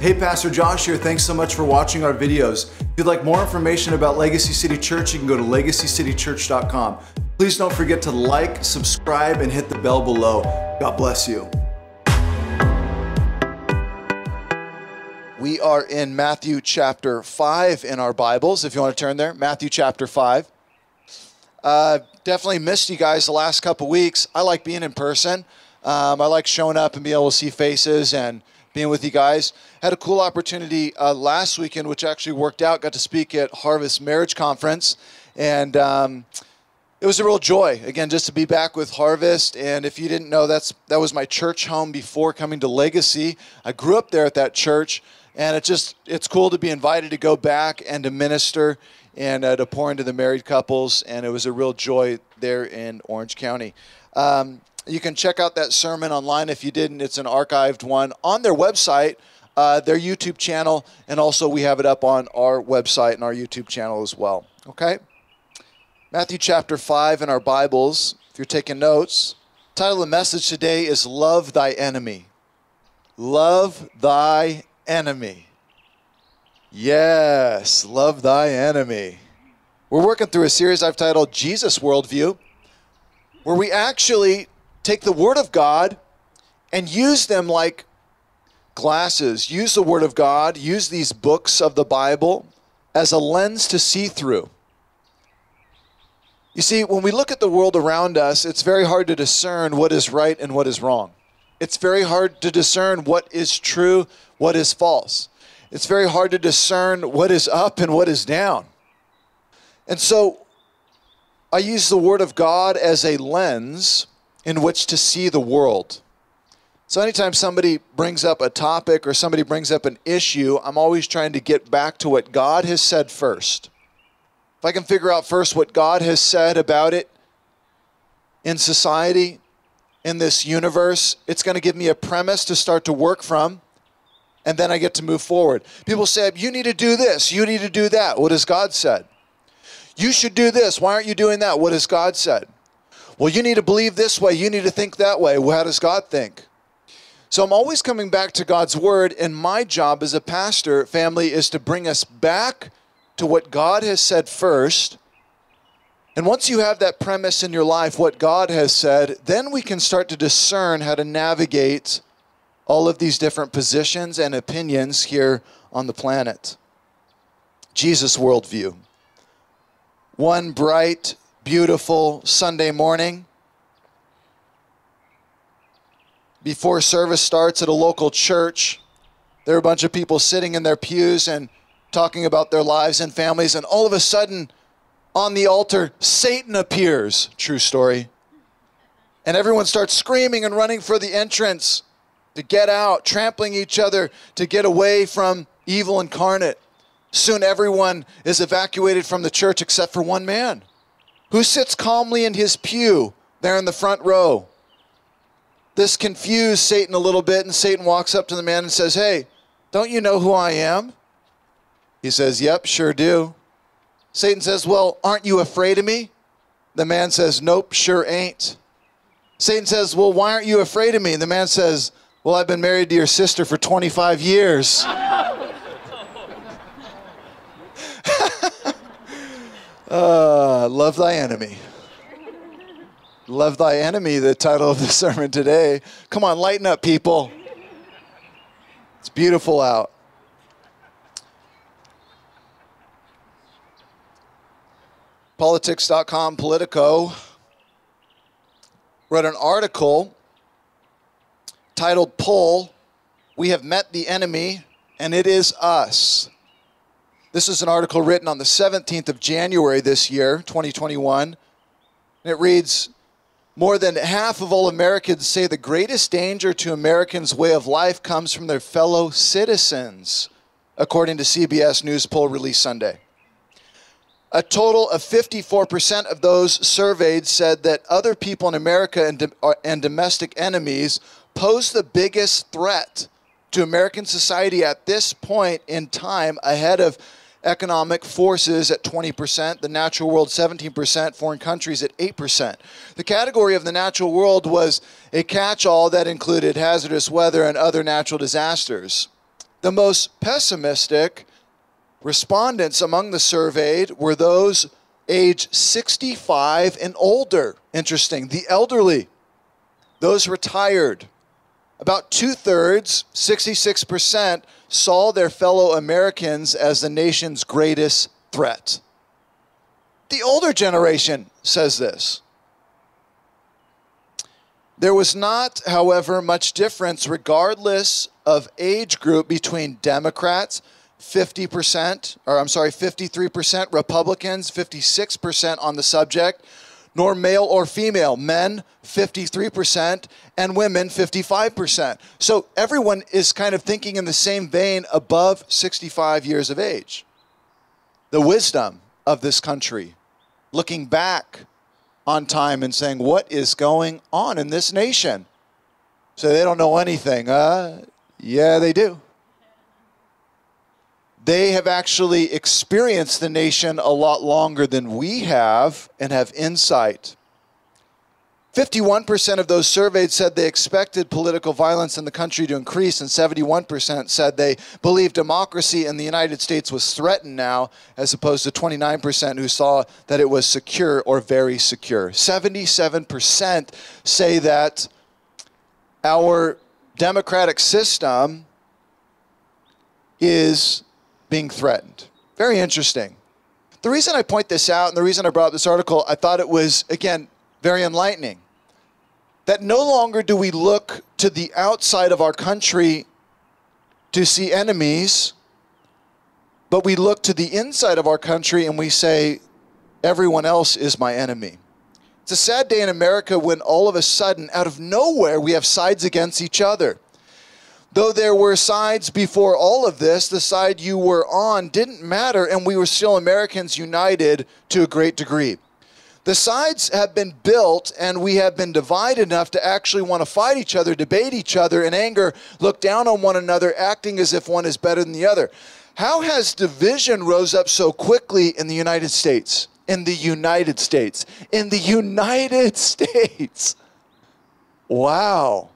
Hey, Pastor Josh here. Thanks so much for watching our videos. If you'd like more information about Legacy City Church, you can go to legacycitychurch.com. Please don't forget to like, subscribe, and hit the bell below. God bless you. We are in Matthew chapter 5 in our Bibles, if you want to turn there. Matthew chapter 5. Uh, definitely missed you guys the last couple weeks. I like being in person. Um, I like showing up and being able to see faces and being with you guys. Had a cool opportunity uh, last weekend, which actually worked out. Got to speak at Harvest Marriage Conference, and um, it was a real joy. Again, just to be back with Harvest. And if you didn't know, that's that was my church home before coming to Legacy. I grew up there at that church, and it just it's cool to be invited to go back and to minister and uh, to pour into the married couples. And it was a real joy there in Orange County. Um, you can check out that sermon online if you didn't. It's an archived one on their website, uh, their YouTube channel, and also we have it up on our website and our YouTube channel as well. Okay? Matthew chapter 5 in our Bibles, if you're taking notes. Title of the message today is Love Thy Enemy. Love Thy Enemy. Yes, love thy enemy. We're working through a series I've titled Jesus Worldview, where we actually take the Word of God and use them like glasses. Use the Word of God, use these books of the Bible as a lens to see through. You see, when we look at the world around us, it's very hard to discern what is right and what is wrong. It's very hard to discern what is true, what is false. It's very hard to discern what is up and what is down. And so I use the Word of God as a lens in which to see the world. So anytime somebody brings up a topic or somebody brings up an issue, I'm always trying to get back to what God has said first. If I can figure out first what God has said about it in society, in this universe, it's going to give me a premise to start to work from, and then I get to move forward. People say, You need to do this, you need to do that. What has God said? You should do this. Why aren't you doing that? What has God said? Well, you need to believe this way, you need to think that way. Well, how does God think? So I'm always coming back to God's word, and my job as a pastor, family, is to bring us back to what God has said first. And once you have that premise in your life, what God has said, then we can start to discern how to navigate all of these different positions and opinions here on the planet. Jesus' worldview. One bright, beautiful Sunday morning, before service starts at a local church, there are a bunch of people sitting in their pews and talking about their lives and families, and all of a sudden, on the altar, Satan appears. True story. And everyone starts screaming and running for the entrance to get out, trampling each other to get away from evil incarnate. Soon everyone is evacuated from the church except for one man who sits calmly in his pew there in the front row. This confused Satan a little bit, and Satan walks up to the man and says, Hey, don't you know who I am? He says, Yep, sure do. Satan says, Well, aren't you afraid of me? The man says, Nope, sure ain't. Satan says, Well, why aren't you afraid of me? And the man says, Well, I've been married to your sister for 25 years. uh, love thy enemy. Love thy enemy, the title of the sermon today. Come on, lighten up, people. It's beautiful out. Politics.com, Politico, wrote an article titled Pull We Have Met the Enemy, and It Is Us. This is an article written on the 17th of January this year, 2021. And it reads More than half of all Americans say the greatest danger to Americans' way of life comes from their fellow citizens, according to CBS News poll released Sunday. A total of 54% of those surveyed said that other people in America and, uh, and domestic enemies pose the biggest threat to American society at this point in time, ahead of economic forces at 20%, the natural world 17%, foreign countries at 8%. The category of the natural world was a catch all that included hazardous weather and other natural disasters. The most pessimistic respondents among the surveyed were those age 65 and older. Interesting. The elderly, those retired. About two thirds, 66%, saw their fellow Americans as the nation's greatest threat. The older generation says this. There was not, however, much difference, regardless of age group, between Democrats, 50%, or I'm sorry, 53%, Republicans, 56% on the subject, nor male or female, men 53%, and women 55%. So everyone is kind of thinking in the same vein above 65 years of age. The wisdom of this country, looking back on time and saying, What is going on in this nation? So they don't know anything. Uh, yeah, they do. They have actually experienced the nation a lot longer than we have and have insight. 51% of those surveyed said they expected political violence in the country to increase, and 71% said they believed democracy in the United States was threatened now, as opposed to 29% who saw that it was secure or very secure. 77% say that our democratic system is being threatened. Very interesting. The reason I point this out and the reason I brought up this article, I thought it was, again, very enlightening. That no longer do we look to the outside of our country to see enemies, but we look to the inside of our country and we say, everyone else is my enemy. It's a sad day in America when all of a sudden, out of nowhere, we have sides against each other. Though there were sides before all of this, the side you were on didn't matter, and we were still Americans united to a great degree. The sides have been built, and we have been divided enough to actually want to fight each other, debate each other in anger, look down on one another, acting as if one is better than the other. How has division rose up so quickly in the United States? In the United States. In the United States. Wow.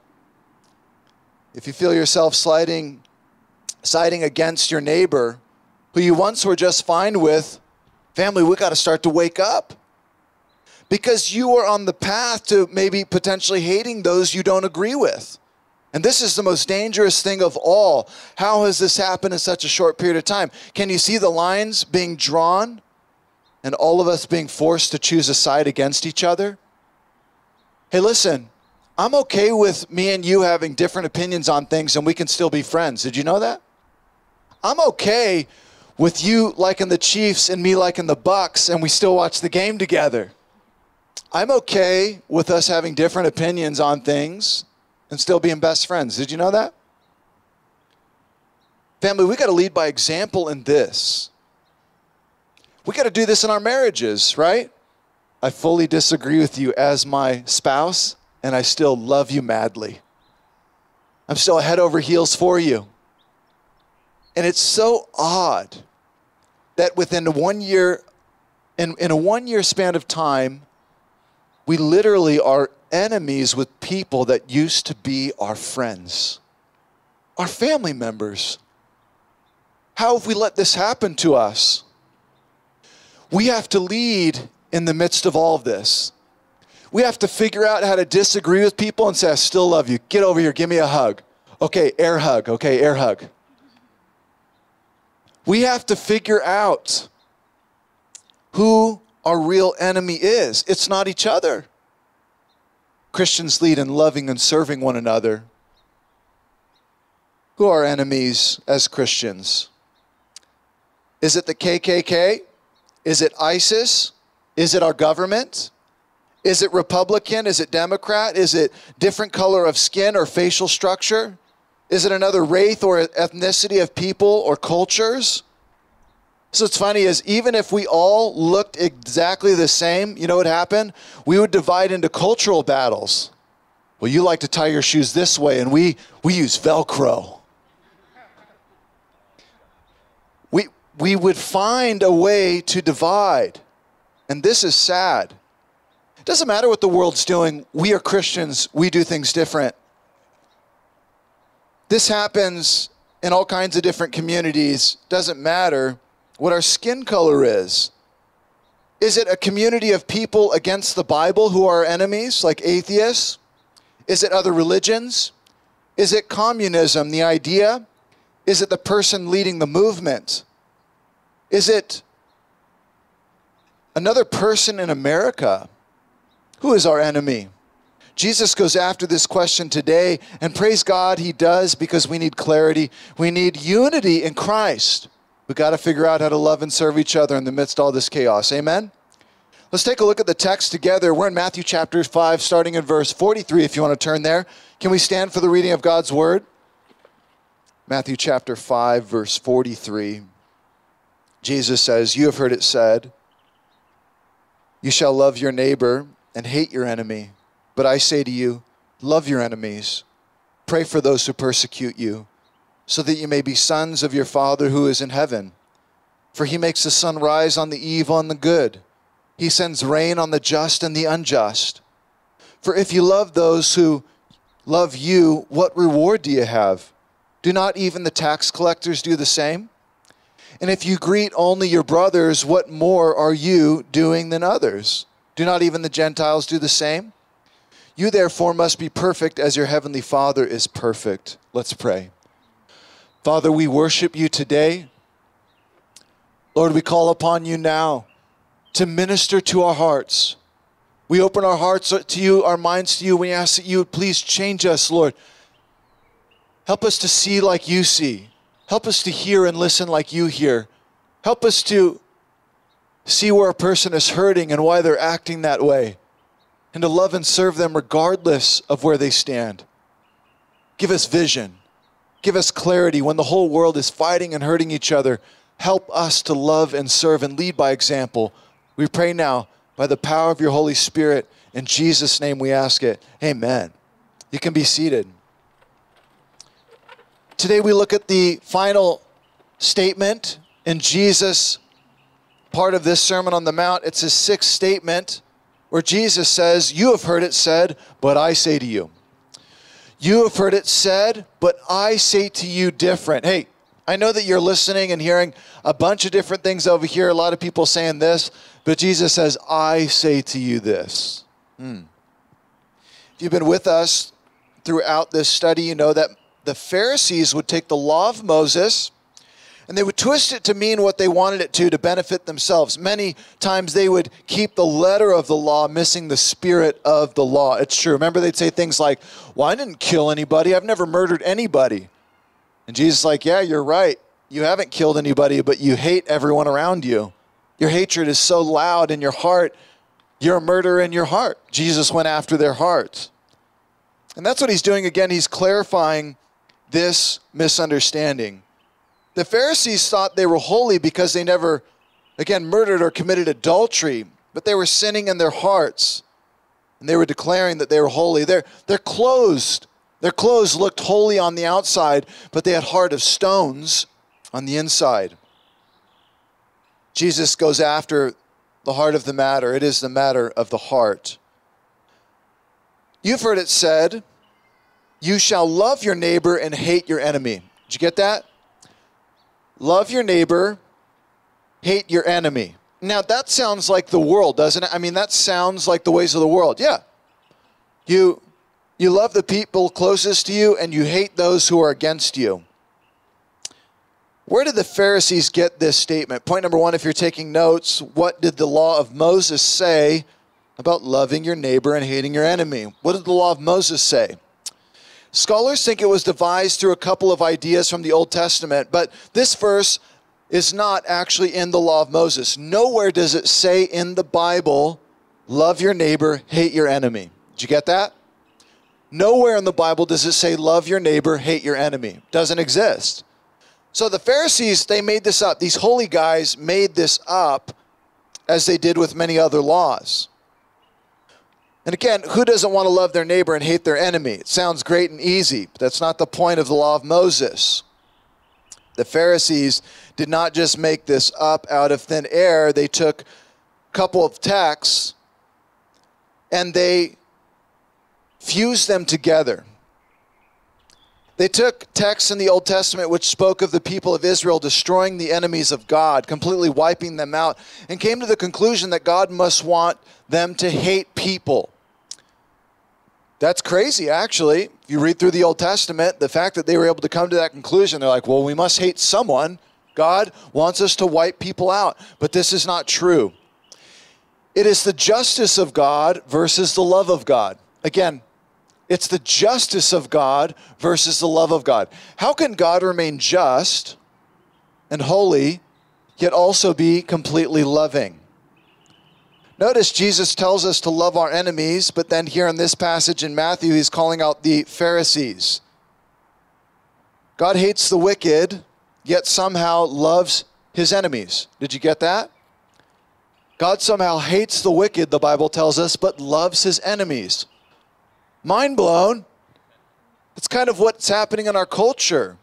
If you feel yourself sliding, siding against your neighbor, who you once were just fine with, family, we got to start to wake up. Because you are on the path to maybe potentially hating those you don't agree with. And this is the most dangerous thing of all. How has this happened in such a short period of time? Can you see the lines being drawn and all of us being forced to choose a side against each other? Hey, listen, I'm okay with me and you having different opinions on things and we can still be friends. Did you know that? I'm okay with you liking the Chiefs and me liking the Bucs and we still watch the game together. I'm okay with us having different opinions on things and still being best friends. Did you know that? Family, we got to lead by example in this. We got to do this in our marriages, right? I fully disagree with you as my spouse and I still love you madly. I'm still head over heels for you. And it's so odd that within one year, in, in a one year span of time, we literally are enemies with people that used to be our friends, our family members. How have we let this happen to us? We have to lead in the midst of all of this. We have to figure out how to disagree with people and say, I still love you. Get over here, give me a hug. Okay, air hug. Okay, air hug. We have to figure out who our real enemy is. It's not each other. Christians lead in loving and serving one another. Who are enemies as Christians? Is it the KKK? Is it ISIS? Is it our government? Is it Republican? Is it Democrat? Is it different color of skin or facial structure? Is it another race or ethnicity of people or cultures? So it's funny is even if we all looked exactly the same, you know what happened? We would divide into cultural battles. Well, you like to tie your shoes this way, and we we use Velcro. We we would find a way to divide. And this is sad. Doesn't matter what the world's doing. We are Christians. We do things different. This happens in all kinds of different communities. Doesn't matter what our skin color is. Is it a community of people against the Bible who are enemies, like atheists? Is it other religions? Is it communism, the idea? Is it the person leading the movement? Is it another person in America? Who is our enemy? Jesus goes after this question today, and praise God, he does because we need clarity. We need unity in Christ. We've got to figure out how to love and serve each other in the midst of all this chaos. Amen? Let's take a look at the text together. We're in Matthew chapter 5, starting in verse 43, if you want to turn there. Can we stand for the reading of God's word? Matthew chapter 5, verse 43. Jesus says, You have heard it said, You shall love your neighbor and hate your enemy. But I say to you, love your enemies, pray for those who persecute you, so that you may be sons of your Father who is in heaven. For he makes the sun rise on the evil and the good, he sends rain on the just and the unjust. For if you love those who love you, what reward do you have? Do not even the tax collectors do the same? And if you greet only your brothers, what more are you doing than others? Do not even the Gentiles do the same? You therefore must be perfect as your heavenly Father is perfect. Let's pray. Father, we worship you today. Lord, we call upon you now to minister to our hearts. We open our hearts to you, our minds to you. We ask that you would please change us, Lord. Help us to see like you see. Help us to hear and listen like you hear. Help us to see where a person is hurting and why they're acting that way and to love and serve them regardless of where they stand. Give us vision. Give us clarity when the whole world is fighting and hurting each other. Help us to love and serve and lead by example. We pray now by the power of your Holy Spirit. In Jesus' name we ask it. Amen. You can be seated. Today we look at the final statement in Jesus' part of this Sermon on the Mount. It's his sixth statement where Jesus says, You have heard it said, but I say to you. You have heard it said, but I say to you different. Hey, I know that you're listening and hearing a bunch of different things over here, a lot of people saying this, but Jesus says, I say to you this. Hmm. If you've been with us throughout this study, you know that the Pharisees would take the law of Moses and they would twist it to mean what they wanted it to to benefit themselves. Many times they would keep the letter of the law, missing the spirit of the law. It's true. Remember, they'd say things like, Well, I didn't kill anybody, I've never murdered anybody. And Jesus is like, Yeah, you're right. You haven't killed anybody, but you hate everyone around you. Your hatred is so loud in your heart, you're a murderer in your heart. Jesus went after their hearts. And that's what he's doing again. He's clarifying this misunderstanding. The Pharisees thought they were holy because they never, again, murdered or committed adultery, but they were sinning in their hearts. And they were declaring that they were holy. Their, their clothes, their clothes looked holy on the outside, but they had heart of stones on the inside. Jesus goes after the heart of the matter. It is the matter of the heart. You've heard it said, You shall love your neighbor and hate your enemy. Did you get that? Love your neighbor, hate your enemy. Now, that sounds like the world, doesn't it? I mean, that sounds like the ways of the world. Yeah. You, you love the people closest to you and you hate those who are against you. Where did the Pharisees get this statement? Point number one, if you're taking notes, what did the law of Moses say about loving your neighbor and hating your enemy? What did the law of Moses say? Scholars think it was devised through a couple of ideas from the Old Testament, but this verse is not actually in the law of Moses. Nowhere does it say in the Bible, love your neighbor, hate your enemy. Did you get that? Nowhere in the Bible does it say, love your neighbor, hate your enemy. Doesn't exist. So the Pharisees, they made this up. These holy guys made this up as they did with many other laws. And again, who doesn't want to love their neighbor and hate their enemy? It sounds great and easy, but that's not the point of the law of Moses. The Pharisees did not just make this up out of thin air, they took a couple of texts and they fused them together. They took texts in the Old Testament which spoke of the people of Israel destroying the enemies of God, completely wiping them out, and came to the conclusion that God must want them to hate people. That's crazy, actually. If you read through the Old Testament, the fact that they were able to come to that conclusion, they're like, well, we must hate someone. God wants us to wipe people out. But this is not true. It is the justice of God versus the love of God. Again, it's the justice of God versus the love of God. How can God remain just and holy, yet also be completely loving? Notice Jesus tells us to love our enemies, but then here in this passage in Matthew, he's calling out the Pharisees. God hates the wicked, yet somehow loves his enemies. Did you get that? God somehow hates the wicked, the Bible tells us, but loves his enemies. Mind blown. It's kind of what's happening in our culture.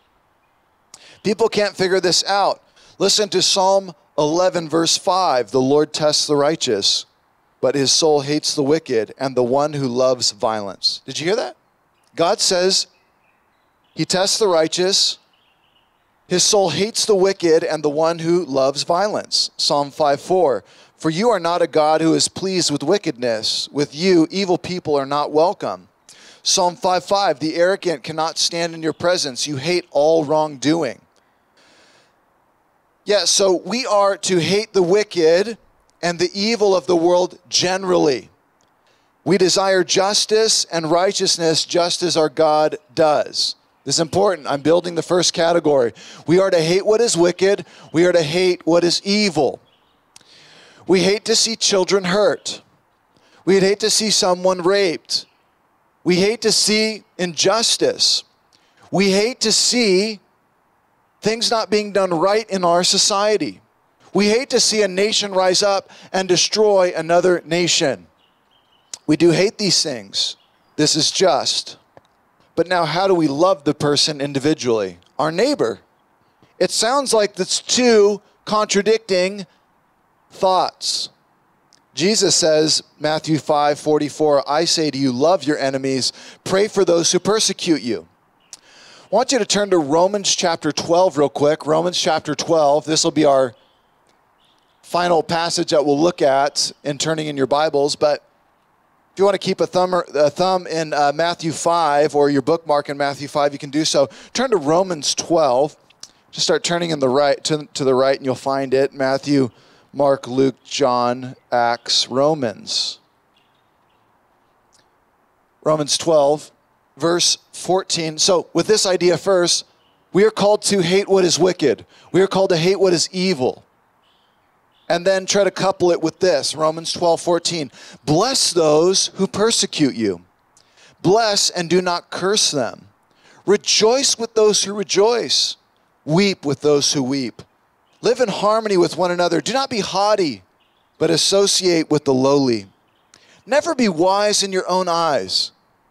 People can't figure this out. Listen to Psalm 11, verse 5. The Lord tests the righteous, but his soul hates the wicked and the one who loves violence. Did you hear that? God says he tests the righteous, his soul hates the wicked and the one who loves violence. Psalm 5 4. For you are not a God who is pleased with wickedness. With you, evil people are not welcome. Psalm 5 5. The arrogant cannot stand in your presence. You hate all wrongdoing. Yeah, so we are to hate the wicked and the evil of the world generally. We desire justice and righteousness just as our God does. This is important. I'm building the first category. We are to hate what is wicked, we are to hate what is evil. We hate to see children hurt. We'd hate to see someone raped. We hate to see injustice. We hate to see things not being done right in our society. We hate to see a nation rise up and destroy another nation. We do hate these things. This is just. But now, how do we love the person individually? Our neighbor. It sounds like that's two contradicting thoughts. Jesus says, Matthew 5 44, I say to you, love your enemies, pray for those who persecute you. I want you to turn to Romans chapter 12 real quick. Romans chapter 12. This will be our final passage that we'll look at in turning in your Bibles. But if you want to keep a thumb, a thumb in uh, Matthew 5 or your bookmark in Matthew 5, you can do so. Turn to Romans 12. Just start turning in the right to, to the right, and you'll find it. Matthew, Mark, Luke, John, Acts, Romans. Romans 12, verse 14. So, with this idea first, we are called to hate what is wicked. We are called to hate what is evil and then try to couple it with this Romans 12 14. Bless those who persecute you, bless and do not curse them. Rejoice with those who rejoice, weep with those who weep. Live in harmony with one another. Do not be haughty, but associate with the lowly. Never be wise in your own eyes.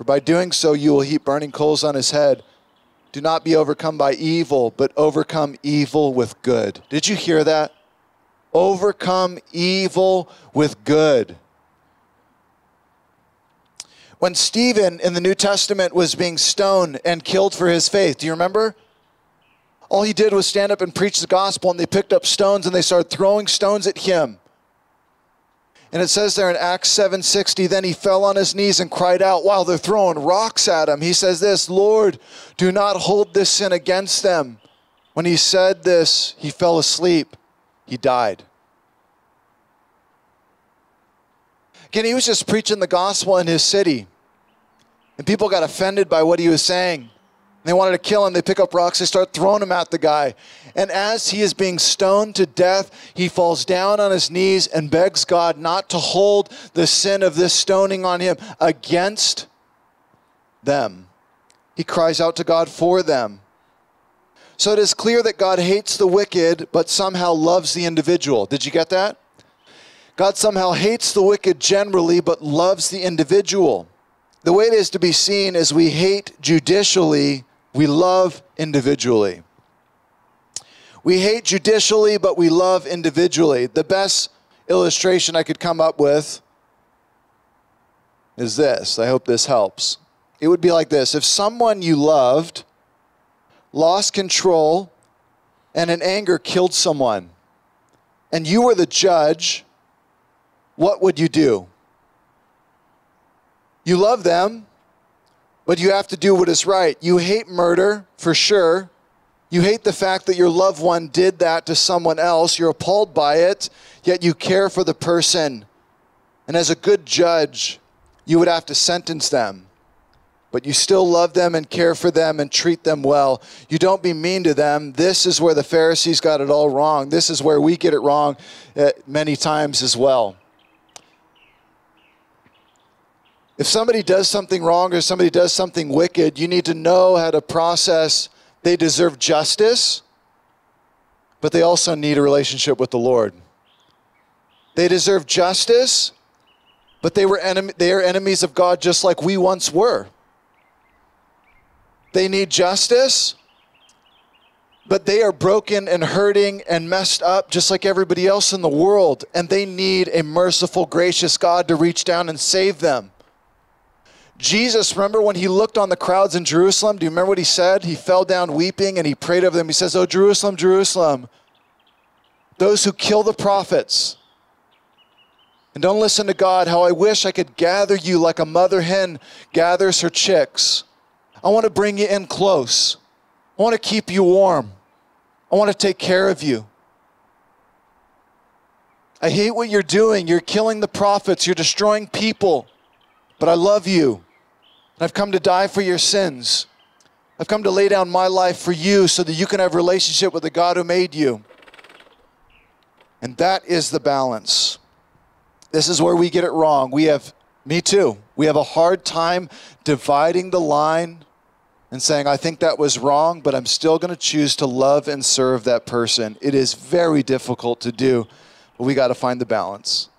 For by doing so, you will heap burning coals on his head. Do not be overcome by evil, but overcome evil with good. Did you hear that? Overcome evil with good. When Stephen in the New Testament was being stoned and killed for his faith, do you remember? All he did was stand up and preach the gospel, and they picked up stones and they started throwing stones at him. And it says there in Acts 7:60, then he fell on his knees and cried out while they're throwing rocks at him. He says this, "Lord, do not hold this sin against them." When he said this, he fell asleep. He died. Again, he was just preaching the gospel in his city. And people got offended by what he was saying. They wanted to kill him. They pick up rocks. They start throwing them at the guy. And as he is being stoned to death, he falls down on his knees and begs God not to hold the sin of this stoning on him against them. He cries out to God for them. So it is clear that God hates the wicked, but somehow loves the individual. Did you get that? God somehow hates the wicked generally, but loves the individual. The way it is to be seen is we hate judicially, we love individually. We hate judicially, but we love individually. The best illustration I could come up with is this. I hope this helps. It would be like this if someone you loved lost control and in anger killed someone, and you were the judge, what would you do? You love them, but you have to do what is right. You hate murder, for sure. You hate the fact that your loved one did that to someone else. You're appalled by it, yet you care for the person. And as a good judge, you would have to sentence them but you still love them and care for them and treat them well. You don't be mean to them. This is where the Pharisees got it all wrong. This is where we get it wrong uh, many times as well. If somebody does something wrong or somebody does something wicked, you need to know how to process. They deserve justice, but they also need a relationship with the Lord. They deserve justice, but they were enemy, they are enemies of God just like we once were. They need justice, but they are broken and hurting and messed up just like everybody else in the world. And they need a merciful, gracious God to reach down and save them. Jesus, remember when he looked on the crowds in Jerusalem? Do you remember what he said? He fell down weeping and he prayed over them. He says, Oh, Jerusalem, Jerusalem, those who kill the prophets and don't listen to God, how I wish I could gather you like a mother hen gathers her chicks I want to bring you in close. I want to keep you warm. I want to take care of you. I hate what you're doing. You're killing the prophets, you're destroying people. But I love you. I've come to die for your sins. I've come to lay down my life for you so that you can have relationship with the God who made you. And that is the balance. This is where we get it wrong. We have, me too, we have a hard time dividing the line and saying, I think that was wrong, but I'm still going to choose to love and serve that person. It is very difficult to do, but we got to find the balance.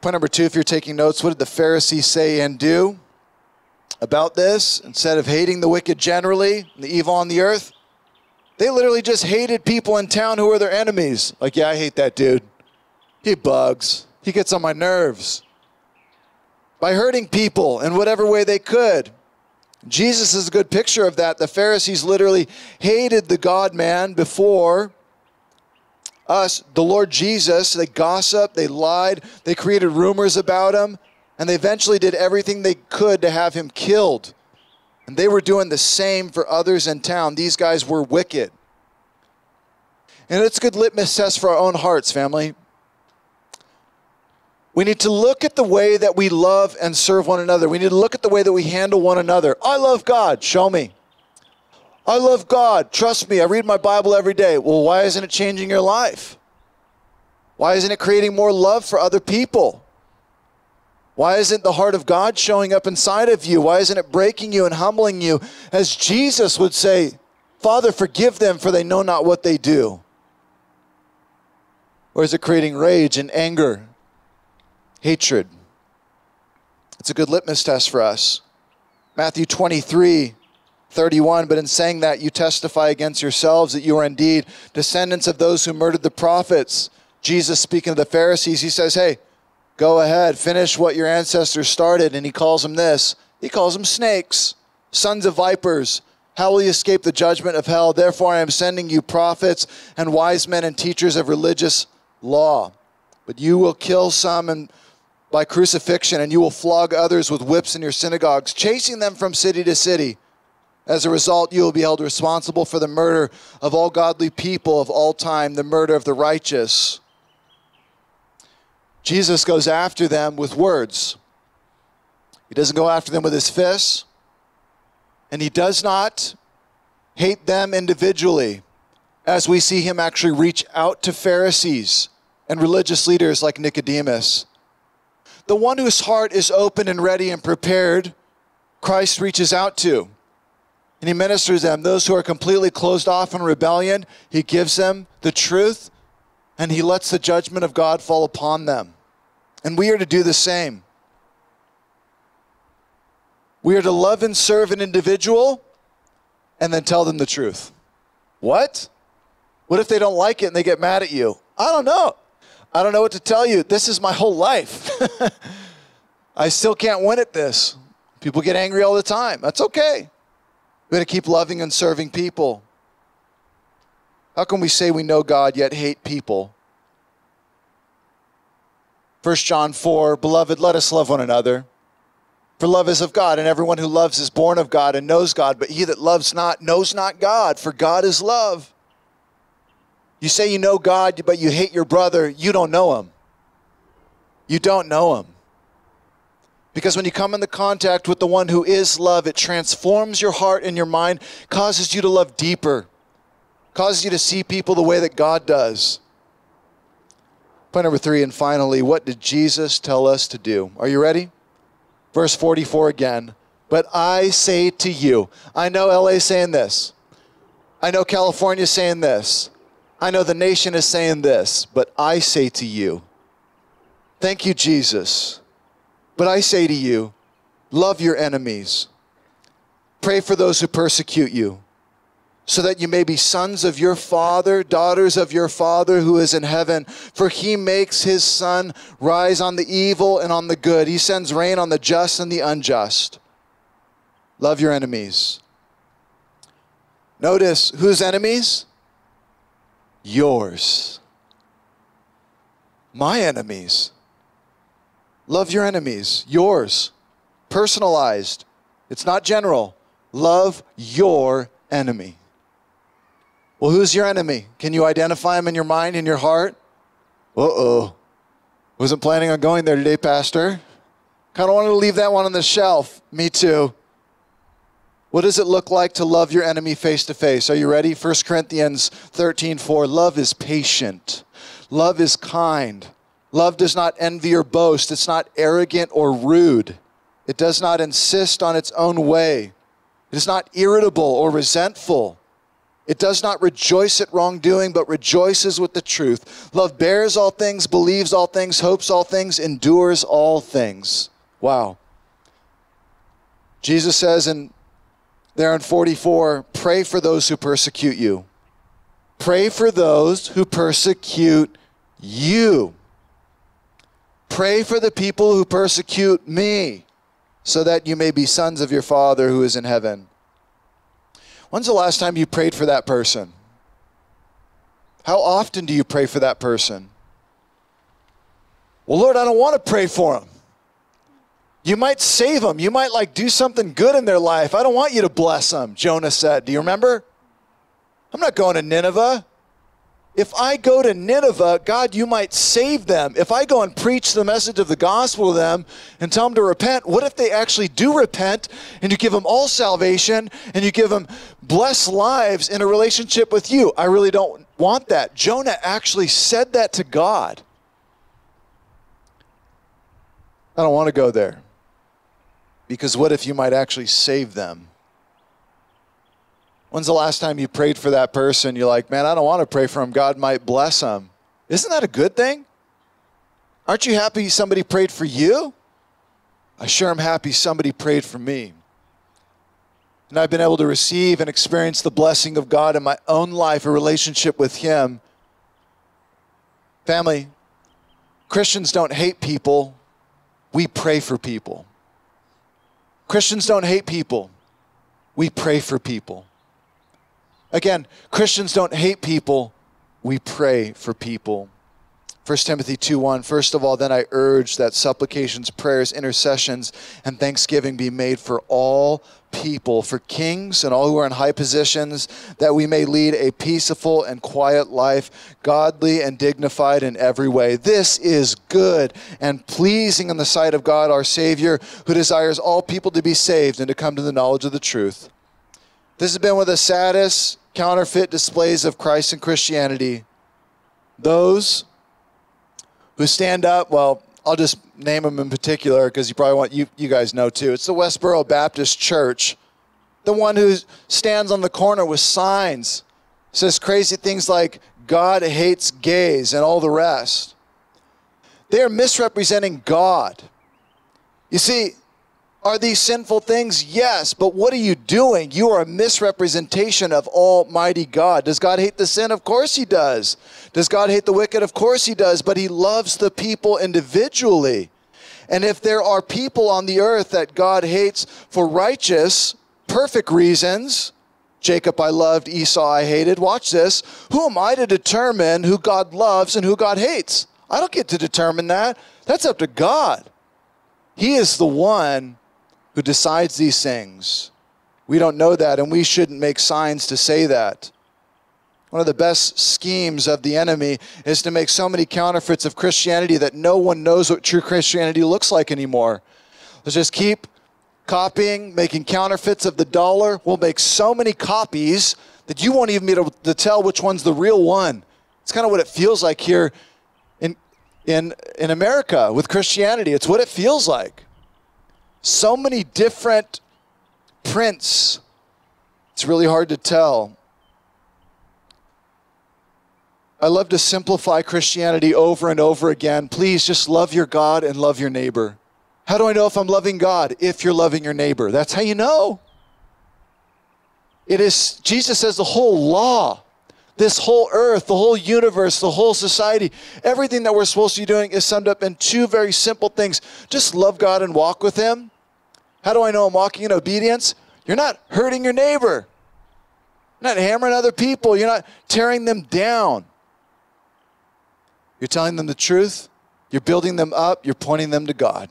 Point number two, if you're taking notes, what did the Pharisees say and do about this? Instead of hating the wicked generally, the evil on the earth, they literally just hated people in town who were their enemies. Like, yeah, I hate that dude. He bugs, he gets on my nerves. By hurting people in whatever way they could, Jesus is a good picture of that. The Pharisees literally hated the God man before us, the Lord Jesus. They gossiped, they lied, they created rumors about him, and they eventually did everything they could to have him killed. And they were doing the same for others in town. These guys were wicked. And it's a good litmus test for our own hearts, family. We need to look at the way that we love and serve one another. We need to look at the way that we handle one another. I love God. Show me. I love God. Trust me. I read my Bible every day. Well, why isn't it changing your life? Why isn't it creating more love for other people? Why isn't the heart of God showing up inside of you? Why isn't it breaking you and humbling you? As Jesus would say, Father, forgive them, for they know not what they do. Or is it creating rage and anger hatred. It's a good litmus test for us. Matthew 23, 31. But in saying that, you testify against yourselves that you are indeed descendants of those who murdered the prophets. Jesus, speaking to the Pharisees, he says, Hey, go ahead, finish what your ancestors started. And he calls them this He calls them snakes, sons of vipers. How will you escape the judgment of hell? Therefore, I am sending you prophets and wise men and teachers of religious law. But you will kill some and by crucifixion, and you will flog others with whips in your synagogues, chasing them from city to city. As a result, you will be held responsible for the murder of all godly people of all time, the murder of the righteous. Jesus goes after them with words. He doesn't go after them with his fists, and he does not hate them individually, as we see him actually reach out to Pharisees and religious leaders like Nicodemus. The one whose heart is open and ready and prepared, Christ reaches out to. and he ministers them. Those who are completely closed off in rebellion, he gives them the truth and he lets the judgment of God fall upon them. And we are to do the same. We are to love and serve an individual and then tell them the truth. What? What if they don't like it and they get mad at you? I don't know. I don't know what to tell you. This is my whole life. I still can't win at this. People get angry all the time. That's okay. We got to keep loving and serving people. How can we say we know God yet hate people? 1 John 4 Beloved, let us love one another. For love is of God, and everyone who loves is born of God and knows God. But he that loves not knows not God, for God is love. You say you know God, but you hate your brother, you don't know him. You don't know him. Because when you come into contact with the one who is love, it transforms your heart and your mind, causes you to love deeper, causes you to see people the way that God does. Point number three, and finally, what did Jesus tell us to do? Are you ready? Verse 44 again. But I say to you, I know LA saying this. I know California saying this. I know the nation is saying this, but I say to you, thank you, Jesus but I say to you, love your enemies. Pray for those who persecute you, so that you may be sons of your Father, daughters of your Father who is in heaven. For he makes his sun rise on the evil and on the good, he sends rain on the just and the unjust. Love your enemies. Notice whose enemies? Yours. My enemies. Love your enemies, yours, personalized. It's not general. Love your enemy. Well, who's your enemy? Can you identify him in your mind, in your heart? Uh oh. Wasn't planning on going there today, Pastor. Kind of wanted to leave that one on the shelf. Me too. What does it look like to love your enemy face to face? Are you ready? 1 Corinthians 13 4. Love is patient, love is kind. Love does not envy or boast. It's not arrogant or rude. It does not insist on its own way. It is not irritable or resentful. It does not rejoice at wrongdoing, but rejoices with the truth. Love bears all things, believes all things, hopes all things, endures all things. Wow. Jesus says in there in 44, pray for those who persecute you. Pray for those who persecute you. Pray for the people who persecute me, so that you may be sons of your Father who is in heaven. When's the last time you prayed for that person? How often do you pray for that person? Well, Lord, I don't want to pray for them. You might save them. You might like do something good in their life. I don't want you to bless them, Jonah said. Do you remember? I'm not going to Nineveh. If I go to Nineveh, God, you might save them. If I go and preach the message of the gospel to them and tell them to repent, what if they actually do repent and you give them all salvation and you give them blessed lives in a relationship with you? I really don't want that. Jonah actually said that to God. I don't want to go there. Because what if you might actually save them? When's the last time you prayed for that person? You're like, man, I don't want to pray for him. God might bless him. Isn't that a good thing? Aren't you happy somebody prayed for you? I sure am happy somebody prayed for me. And I've been able to receive and experience the blessing of God in my own life, a relationship with Him. Family, Christians don't hate people, we pray for people. Christians don't hate people, we pray for people. Again, Christians don't hate people, we pray for people. 1 Timothy 2 1. First of all, then I urge that supplications, prayers, intercessions, and thanksgiving be made for all people, for kings and all who are in high positions, that we may lead a peaceful and quiet life, godly and dignified in every way. This is good and pleasing in the sight of God our Savior, who desires all people to be saved and to come to the knowledge of the truth. This has been one of the saddest counterfeit displays of Christ and Christianity. Those who stand up, well, I'll just name them in particular because you probably want you, you guys know too. It's the Westboro Baptist Church the one who stands on the corner with signs, says crazy things like, God hates gays and all the rest. They are misrepresenting God. You see, are these sinful things? Yes, but what are you doing? You are a misrepresentation of Almighty God. Does God hate the sin? Of course He does. Does God hate the wicked? Of course He does, but He loves the people individually. And if there are people on the earth that God hates for righteous, perfect reasons, Jacob I loved, Esau I hated, watch this. Who am I to determine who God loves and who God hates? I don't get to determine that. That's up to God. He is the one who decides these things. We don't know that, and we shouldn't make signs to say that. One of the best schemes of the enemy is to make so many counterfeits of Christianity that no one knows what true Christianity looks like anymore. Let's just keep copying, making counterfeits of the dollar. We'll make so many copies that you won't even be able to tell which one's the real one. It's kind of what it feels like here in, in, in America with Christianity. It's what it feels like so many different prints. It's really hard to tell. I love to simplify Christianity over and over again. Please just love your God and love your neighbor. How do I know if I'm loving God? If you're loving your neighbor. That's how you know. It is, Jesus says, the whole law, this whole earth, the whole universe, the whole society, everything that we're supposed to be doing is summed up in two very simple things. Just love God and walk with Him, how do I know I'm walking in obedience? You're not hurting your neighbor. You're not hammering other people. You're not tearing them down. You're telling them the truth. You're building them up. You're pointing them to God.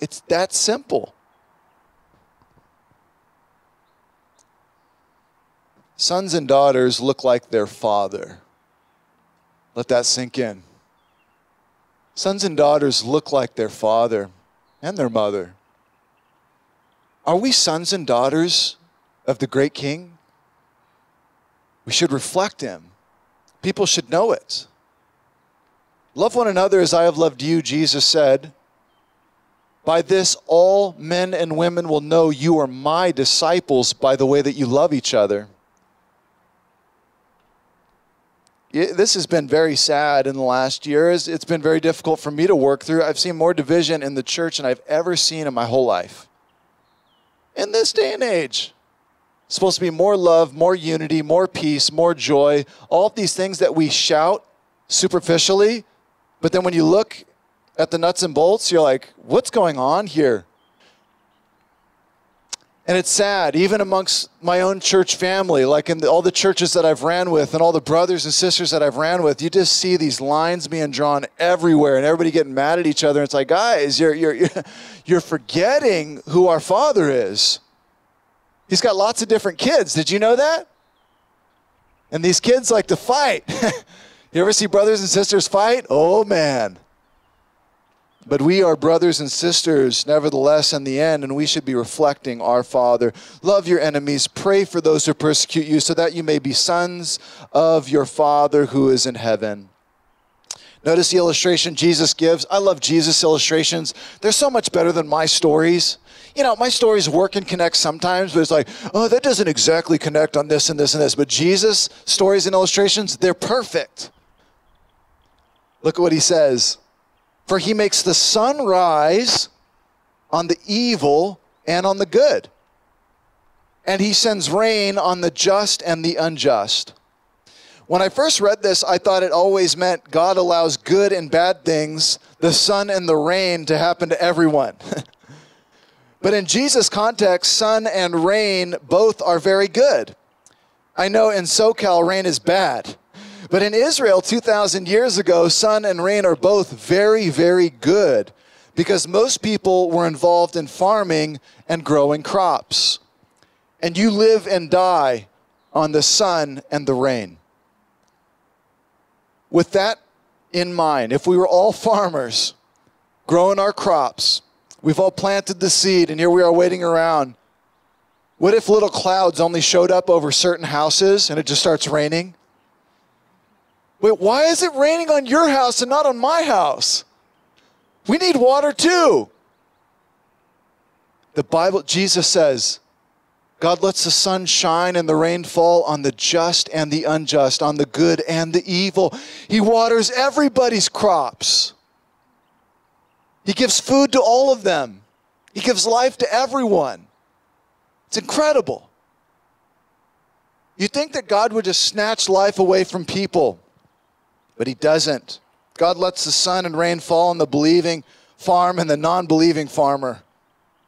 It's that simple. Sons and daughters look like their father. Let that sink in. Sons and daughters look like their father and their mother. Are we sons and daughters of the great king? We should reflect him. People should know it. Love one another as I have loved you, Jesus said. By this, all men and women will know you are my disciples by the way that you love each other. This has been very sad in the last years. It's been very difficult for me to work through. I've seen more division in the church than I've ever seen in my whole life in this day and age. It's supposed to be more love, more unity, more peace, more joy, all of these things that we shout superficially. But then when you look at the nuts and bolts, you're like, what's going on here? And it's sad, even amongst my own church family, like in the, all the churches that I've ran with and all the brothers and sisters that I've ran with, you just see these lines being drawn everywhere and everybody getting mad at each other. And it's like, guys, you're, you're, you're forgetting who our Father is. He's got lots of different kids. Did you know that? And these kids like to fight. you ever see brothers and sisters fight? Oh, man. But we are brothers and sisters, nevertheless, in the end, and we should be reflecting our Father. Love your enemies, pray for those who persecute you, so that you may be sons of your Father who is in heaven. Notice the illustration Jesus gives. I love Jesus' illustrations. They're so much better than my stories. You know, my stories work and connect sometimes, but it's like, oh, that doesn't exactly connect on this and this and this. But Jesus' stories and illustrations, they're perfect. Look at what he says for he makes the sun rise on the evil and on the good. And he sends rain on the just and the unjust. When I first read this, I thought it always meant God allows good and bad things, the sun and the rain, to happen to everyone. but in Jesus' context, sun and rain both are very good. I know in SoCal, rain is bad. But in Israel, 2,000 years ago, sun and rain are both very, very good because most people were involved in farming and growing crops. And you live and die on the sun and the rain. With that in mind, if we were all farmers growing our crops, we've all planted the seed, and here we are waiting around. What if little clouds only showed up over certain houses and it just starts raining? Wait, why is it raining on your house and not on my house? We need water too. The Bible, Jesus says, God lets the sun shine and the rain fall on the just and the unjust, on the good and the evil. He waters everybody's crops. He gives food to all of them. He gives life to everyone. It's incredible. You think that God would just snatch life away from people, but He doesn't. God lets the sun and rain fall on the believing farm and the non believing farmer.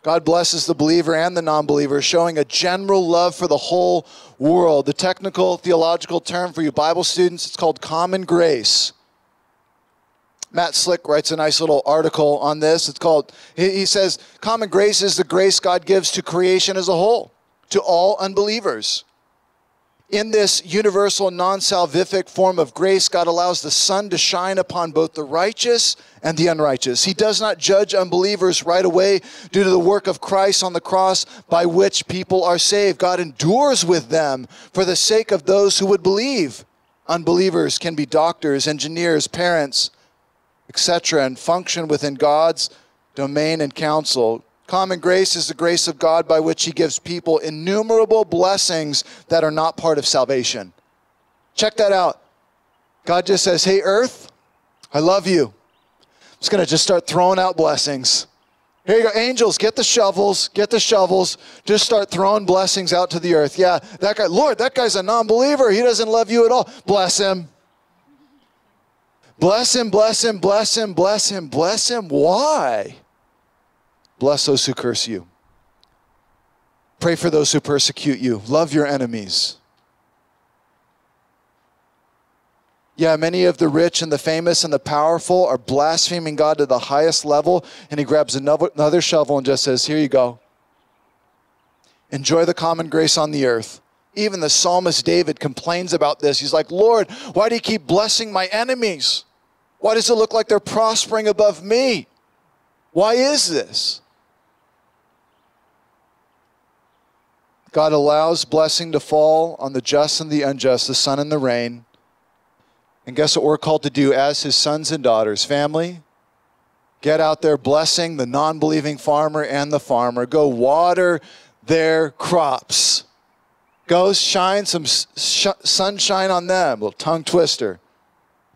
God blesses the believer and the non believer, showing a general love for the whole world. The technical theological term for you Bible students, it's called common grace. Matt Slick writes a nice little article on this. It's called, he says, Common grace is the grace God gives to creation as a whole, to all unbelievers in this universal, non salvific form of grace, God allows the sun to shine upon both the righteous and the unrighteous. He does not judge unbelievers right away due to the work of Christ on the cross by which people are saved. God endures with them for the sake of those who would believe. Unbelievers can be doctors, engineers, parents, etc., and function within God's domain and counsel. Common grace is the grace of God by which He gives people innumerable blessings that are not part of salvation. Check that out. God just says, Hey, earth, I love you. I'm just going to just start throwing out blessings. Here you go, angels, get the shovels, get the shovels, just start throwing blessings out to the earth. Yeah, that guy, Lord, that guy's a non believer. He doesn't love you at all. Bless him. Bless him, bless him, bless him, bless him, bless him. Why? Bless those who curse you. Pray for those who persecute you. Love your enemies. Yeah, many of the rich and the famous and the powerful are blaspheming God to the highest level, and he grabs another, shovel and just says, Here you go. Enjoy the common grace on the earth. Even the psalmist David complains about this. He's like, Lord, why do you keep blessing my enemies? Why does it look like they're prospering above me? Why is this? God allows blessing to fall on the just and the unjust, the sun and the rain. And guess what we're called to do as his sons and daughters? Family, get out there blessing the non believing farmer and the farmer. Go water their crops. Go shine some sh- sunshine on them. A little tongue twister.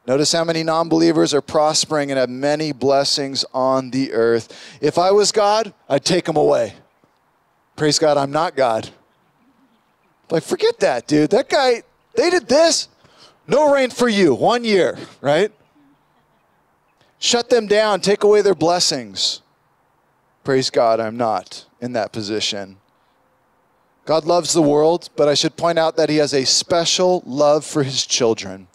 Notice how many non believers are prospering and have many blessings on the earth. If I was God, I'd take them away. Praise God, I'm not God. Like, forget that, dude. That guy, they did this. No rain for you, one year, right? Shut them down, take away their blessings. Praise God, I'm not in that position. God loves the world, but I should point out that He has a special love for His children.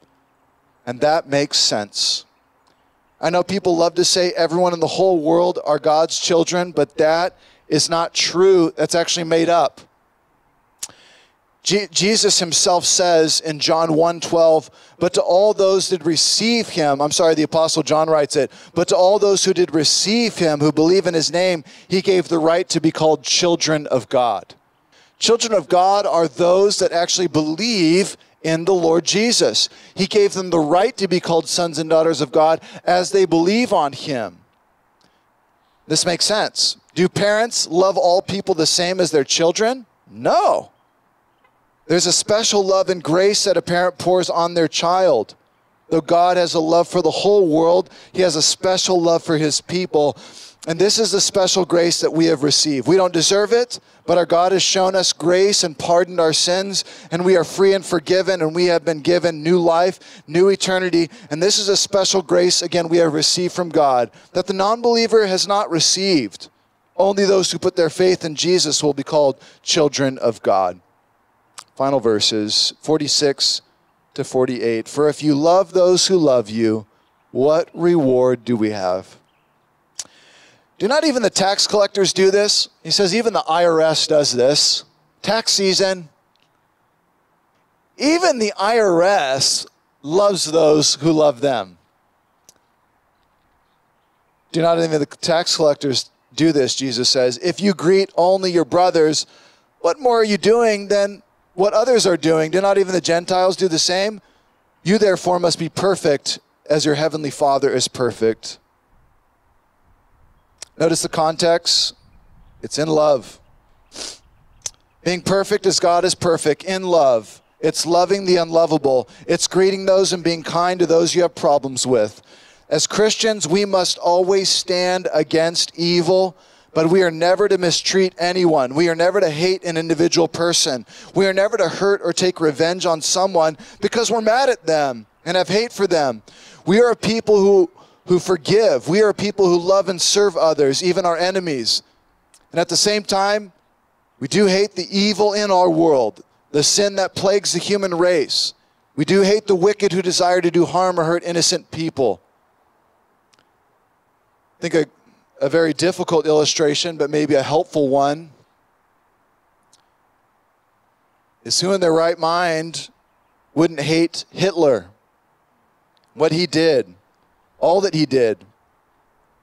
And that makes sense. I know people love to say everyone in the whole world are God's children, but that is not true. That's actually made up. Jesus himself says in John 1:12, but to all those that receive him, I'm sorry, the apostle John writes it, but to all those who did receive him, who believe in his name, he gave the right to be called children of God. Children of God are those that actually believe in the Lord Jesus. He gave them the right to be called sons and daughters of God as they believe on him. This makes sense. Do parents love all people the same as their children? No. There's a special love and grace that a parent pours on their child. Though God has a love for the whole world, He has a special love for His people. And this is the special grace that we have received. We don't deserve it, but our God has shown us grace and pardoned our sins, and we are free and forgiven, and we have been given new life, new eternity. And this is a special grace, again, we have received from God that the non believer has not received. Only those who put their faith in Jesus will be called children of God final verses 46 to 48. For if you love those who love you, what reward do we have? Do not even the tax collectors do this? He says, even the IRS does this. Tax season. Even the IRS loves those who love them. Do not even the tax collectors do this, Jesus says. If you greet only your brothers, what more are you doing than what others are doing, do not even the Gentiles do the same? You therefore must be perfect as your heavenly Father is perfect. Notice the context. It's in love. Being perfect as God is perfect in love. It's loving the unlovable. It's greeting those and being kind to those you have problems with. As Christians, we must always stand against evil, but we are never to mistreat anyone. We are never to hate an individual person. We are never to hurt or take revenge on someone because we're mad at them and have hate for them. We are a people who, who forgive. We are a people who love and serve others, even our enemies. And at the same time, we do hate the evil in our world, the sin that plagues the human race. We do hate the wicked who desire to do harm or hurt innocent people. I think a, a very difficult illustration, but maybe a helpful one, is who in their right mind wouldn't hate Hitler, what he did, all that he did.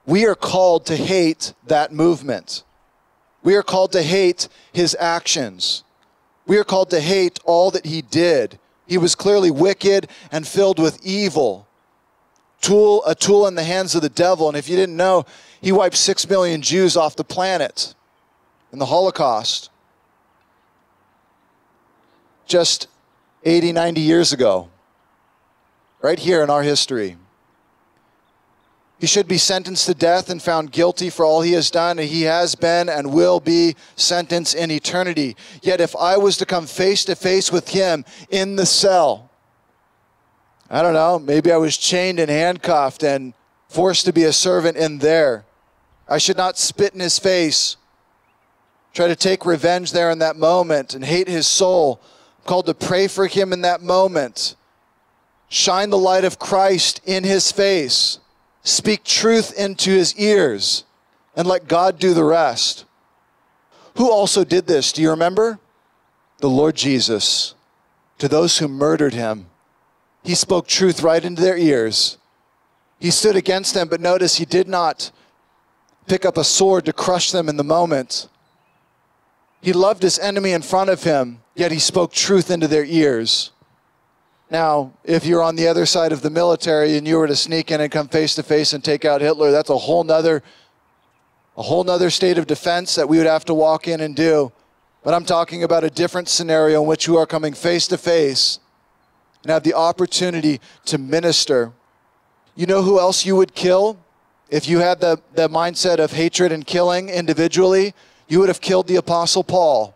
We are called to hate that movement. We are called to hate his actions. We are called to hate all that he did. He was clearly wicked and filled with evil. Tool, a tool in the hands of the devil. And if you didn't know, he wiped six million Jews off the planet in the Holocaust just 80, 90 years ago, right here in our history. He should be sentenced to death and found guilty for all he has done, he has been and will be sentenced in eternity. Yet, if I was to come face to face with him in the cell, I don't know, maybe I was chained and handcuffed and forced to be a servant in there. I should not spit in his face, try to take revenge there in that moment and hate his soul. I'm called to pray for him in that moment. Shine the light of Christ in his face speak truth into his ears, and let God do the rest. Who also did this? Do you remember? The Lord Jesus. To those who murdered him, he spoke truth right into their ears. He stood against them, but notice he did not pick up a sword to crush them in the moment. He loved his enemy in front of him, yet he spoke truth into their ears. Now, if you're on the other side of the military and you were to sneak in and come face to face and take out Hitler, that's a whole nother a whole nother state of defense that we would have to walk in and do. But I'm talking about a different scenario in which you are coming face to face and have the opportunity to minister. You know who else you would kill? If you had the, the mindset of hatred and killing individually, you would have killed the Apostle Paul.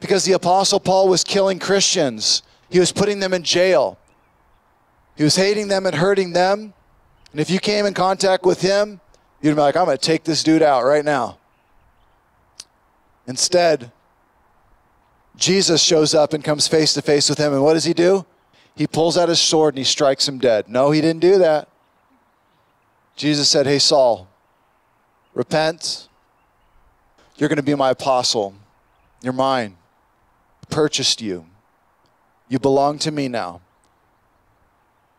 Because the Apostle Paul was killing Christians. He was putting them in jail. He was hating them and hurting them. And if you came in contact with him, you'd be like, I'm going to take this dude out right now. Instead, Jesus shows up and comes face to face with him. And what does he do? He pulls out his sword and he strikes him dead. No, he didn't do that. Jesus said, Hey, Saul, repent. You're going to be my apostle. You're mine. purchased you. You belong to me now.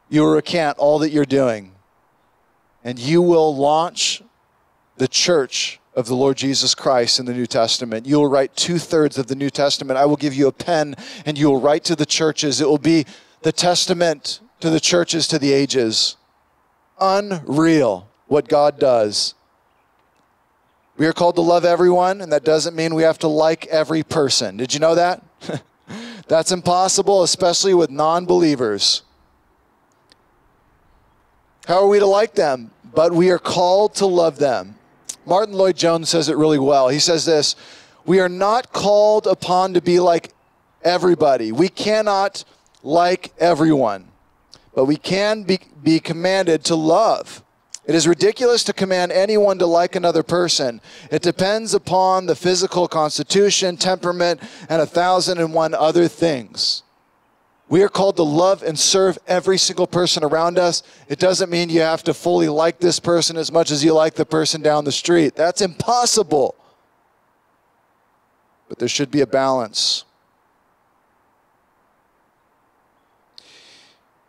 You will recant all that you're doing, and you will launch the church of the Lord Jesus Christ in the New Testament. You will write two thirds of the New Testament. I will give you a pen, and you will write to the churches. It will be the testament to the churches to the ages. Unreal what God does. We are called to love everyone, and that doesn't mean we have to like every person. Did you know that? That's impossible, especially with non believers. How are we to like them? But we are called to love them. Martyn Lloyd-Jones says it really well. He says this We are not called upon to be like everybody. We cannot like everyone, but we can be, be commanded to love. It is ridiculous to command anyone to like another person. It depends upon the physical constitution, temperament, and a thousand and one other things. We are called to love and serve every single person around us. It doesn't mean you have to fully like this person as much as you like the person down the street. That's impossible. But there should be a balance.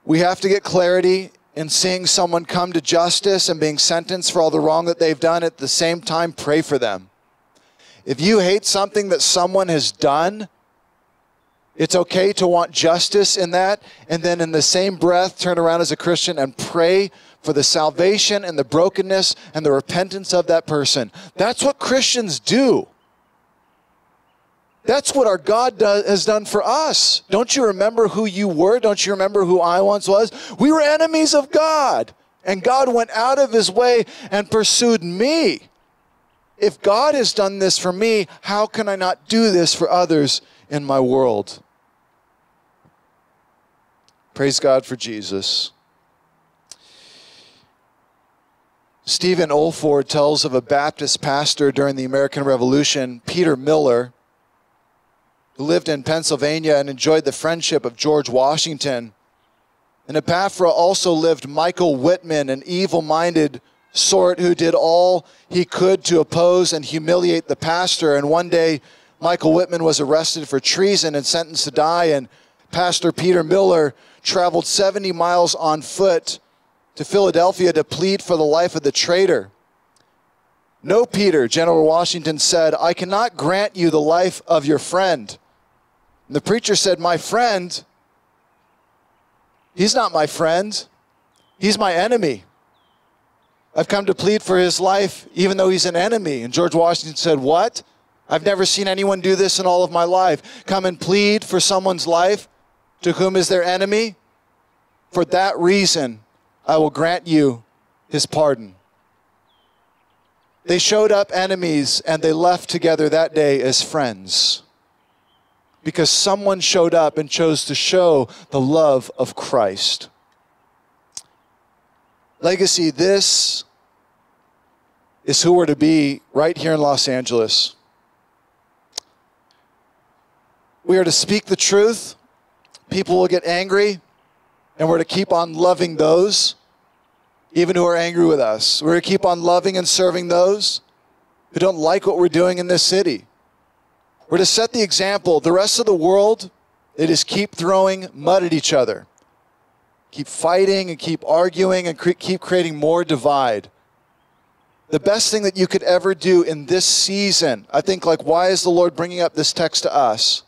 We have to get clarity in seeing someone come to justice and being sentenced for all the wrong that they've done, at the same time, pray for them. If you hate something that someone has done, it's okay to want justice in that, and then in the same breath, turn around as a Christian and pray for the salvation and the brokenness and the repentance of that person. That's what Christians do. That's what our God has done for us. Don't you remember who you were? Don't you remember who I once was? We were enemies of God. And God went out of his way and pursued me. If God has done this for me, how can I not do this for others in my world? Praise God for Jesus. Stephen Olford tells of a Baptist pastor during the American Revolution, Peter Miller, who lived in Pennsylvania and enjoyed the friendship of George Washington. And Ephrata also lived Michael Whitman, an evil minded sort who did all he could to oppose and humiliate the pastor. And one day, Michael Whitman was arrested for treason and sentenced to die. And Pastor Peter Miller traveled 70 miles on foot to Philadelphia to plead for the life of the traitor. No, Peter, General Washington said, I cannot grant you the life of your friend. And the preacher said, My friend, he's not my friend, he's my enemy. I've come to plead for his life, even though he's an enemy. And George Washington said, What? I've never seen anyone do this in all of my life. Come and plead for someone's life to whom is their enemy. For that reason, I will grant you his pardon. They showed up enemies and they left together that day as friends because someone showed up and chose to show the love of Christ. Legacy, this is who we're to be right here in Los Angeles. We are to speak the truth. People will get angry, and we're to keep on loving those, even who are angry with us. We're to keep on loving and serving those who don't like what we're doing in this city. We're to set the example. The rest of the world, they just keep throwing mud at each other, keep fighting and keep arguing and cre- keep creating more divide. The best thing that you could ever do in this season, I think, like, why is the Lord bringing up this text to us?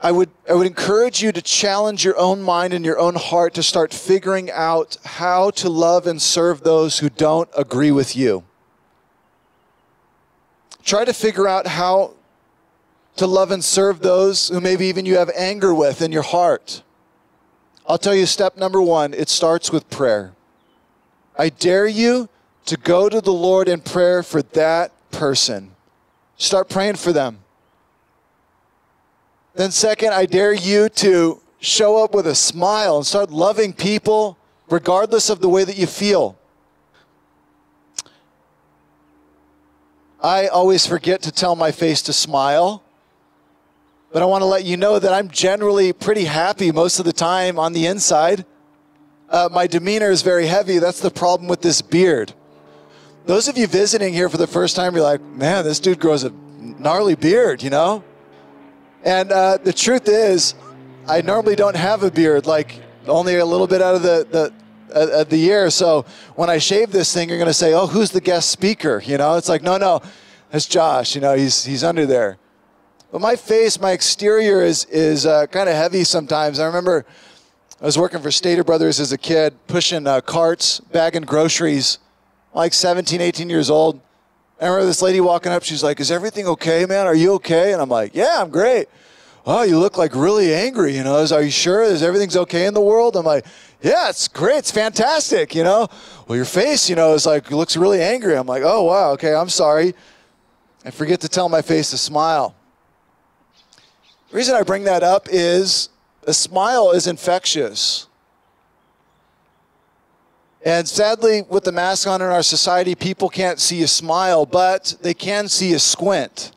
I would, I would encourage you to challenge your own mind and your own heart to start figuring out how to love and serve those who don't agree with you. Try to figure out how to love and serve those who maybe even you have anger with in your heart. I'll tell you step number one it starts with prayer. I dare you to go to the Lord in prayer for that person. Start praying for them. Then, second, I dare you to show up with a smile and start loving people regardless of the way that you feel. I always forget to tell my face to smile, but I want to let you know that I'm generally pretty happy most of the time on the inside. Uh, my demeanor is very heavy. That's the problem with this beard. Those of you visiting here for the first time, you're like, man, this dude grows a gnarly beard, you know? And uh, the truth is, I normally don't have a beard, like only a little bit out of the, the of the year. So when I shave this thing, you're going to say, "Oh, who's the guest speaker?" You know, it's like, no, no, it's Josh. You know, he's he's under there. But my face, my exterior is is uh, kind of heavy sometimes. I remember I was working for Stater Brothers as a kid, pushing uh, carts, bagging groceries, like 17, 18 years old. I remember this lady walking up. She's like, "Is everything okay, man? Are you okay?" And I'm like, "Yeah, I'm great." Oh, you look like really angry. You know, are you sure? Is everything's okay in the world? I'm like, "Yeah, it's great. It's fantastic." You know, well, your face, you know, is like looks really angry. I'm like, "Oh, wow. Okay, I'm sorry." I forget to tell my face to smile. The reason I bring that up is a smile is infectious. And sadly, with the mask on in our society, people can't see a smile, but they can see a squint.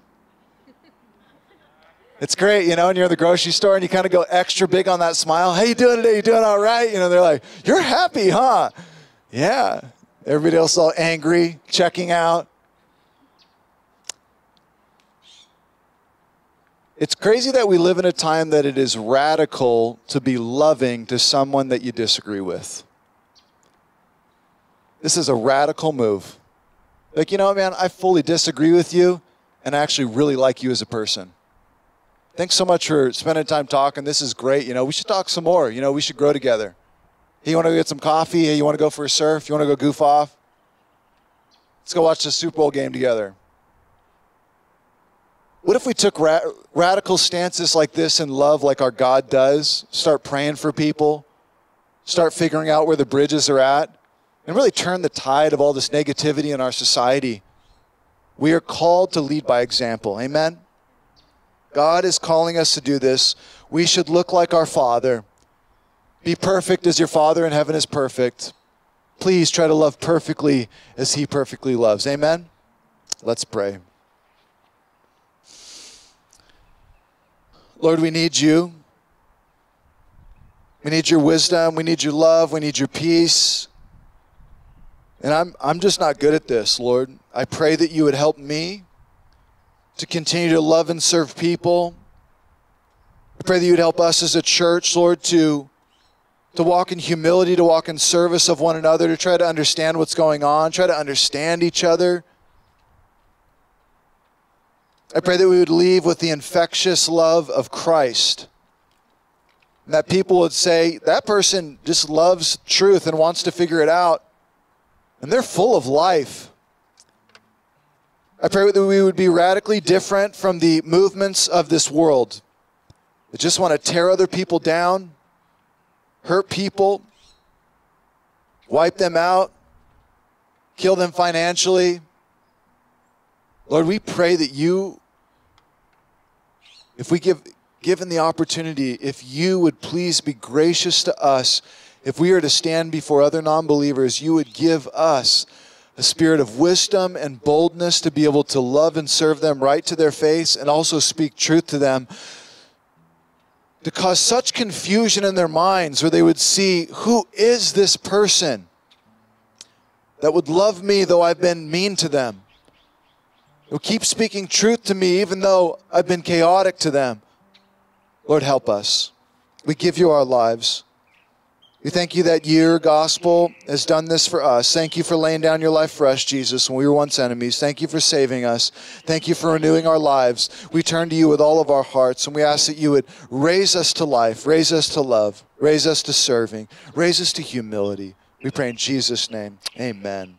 It's great, you know, when you're in the grocery store and you kind of go extra big on that smile. How you doing today? You doing all right? You know, they're like, "You're happy, huh?" Yeah. Everybody else all angry, checking out. It's crazy that we live in a time that it is radical to be loving to someone that you disagree with. This is a radical move. Like, you know, man, I fully disagree with you and I actually really like you as a person. Thanks so much for spending time talking. This is great. You know, we should talk some more. You know, we should grow together. Hey, you want to get some coffee? Hey, you want to go for a surf? You want to go goof off? Let's go watch the Super Bowl game together. What if we took ra- radical stances like this in love, like our God does? Start praying for people, start figuring out where the bridges are at, and really turn the tide of all this negativity in our society. We are called to lead by example. Amen? God is calling us to do this. We should look like our Father. Be perfect as your Father in heaven is perfect. Please try to love perfectly as He perfectly loves. Amen? Let's pray. Lord, we need you. We need your wisdom. We need your love. We need your peace. And I'm, I'm just not good at this, Lord. I pray that you would help me to continue to love and serve people. I pray that you would help us as a church, Lord, to, to walk in humility, to walk in service of one another, to try to understand what's going on, try to understand each other. I pray that we would leave with the infectious love of Christ. And that people would say, that person just loves truth and wants to figure it out. And they're full of life. I pray that we would be radically different from the movements of this world that just want to tear other people down, hurt people, wipe them out, kill them financially. Lord, we pray that you, if we give given the opportunity, if you would please be gracious to us, if we are to stand before other non believers, you would give us a spirit of wisdom and boldness to be able to love and serve them right to their face and also speak truth to them. To cause such confusion in their minds where they would see, who is this person that would love me though I've been mean to them? Who keep speaking truth to me even though I've been chaotic to them? Lord, help us. We give you our lives. We thank you that your gospel has done this for us. Thank you for laying down your life for us, Jesus, when we were once enemies. Thank you for saving us. Thank you for renewing our lives. We turn to you with all of our hearts, and we ask that you would raise us to life, raise us to love, raise us to serving, raise us to humility. We pray in Jesus' name. Amen.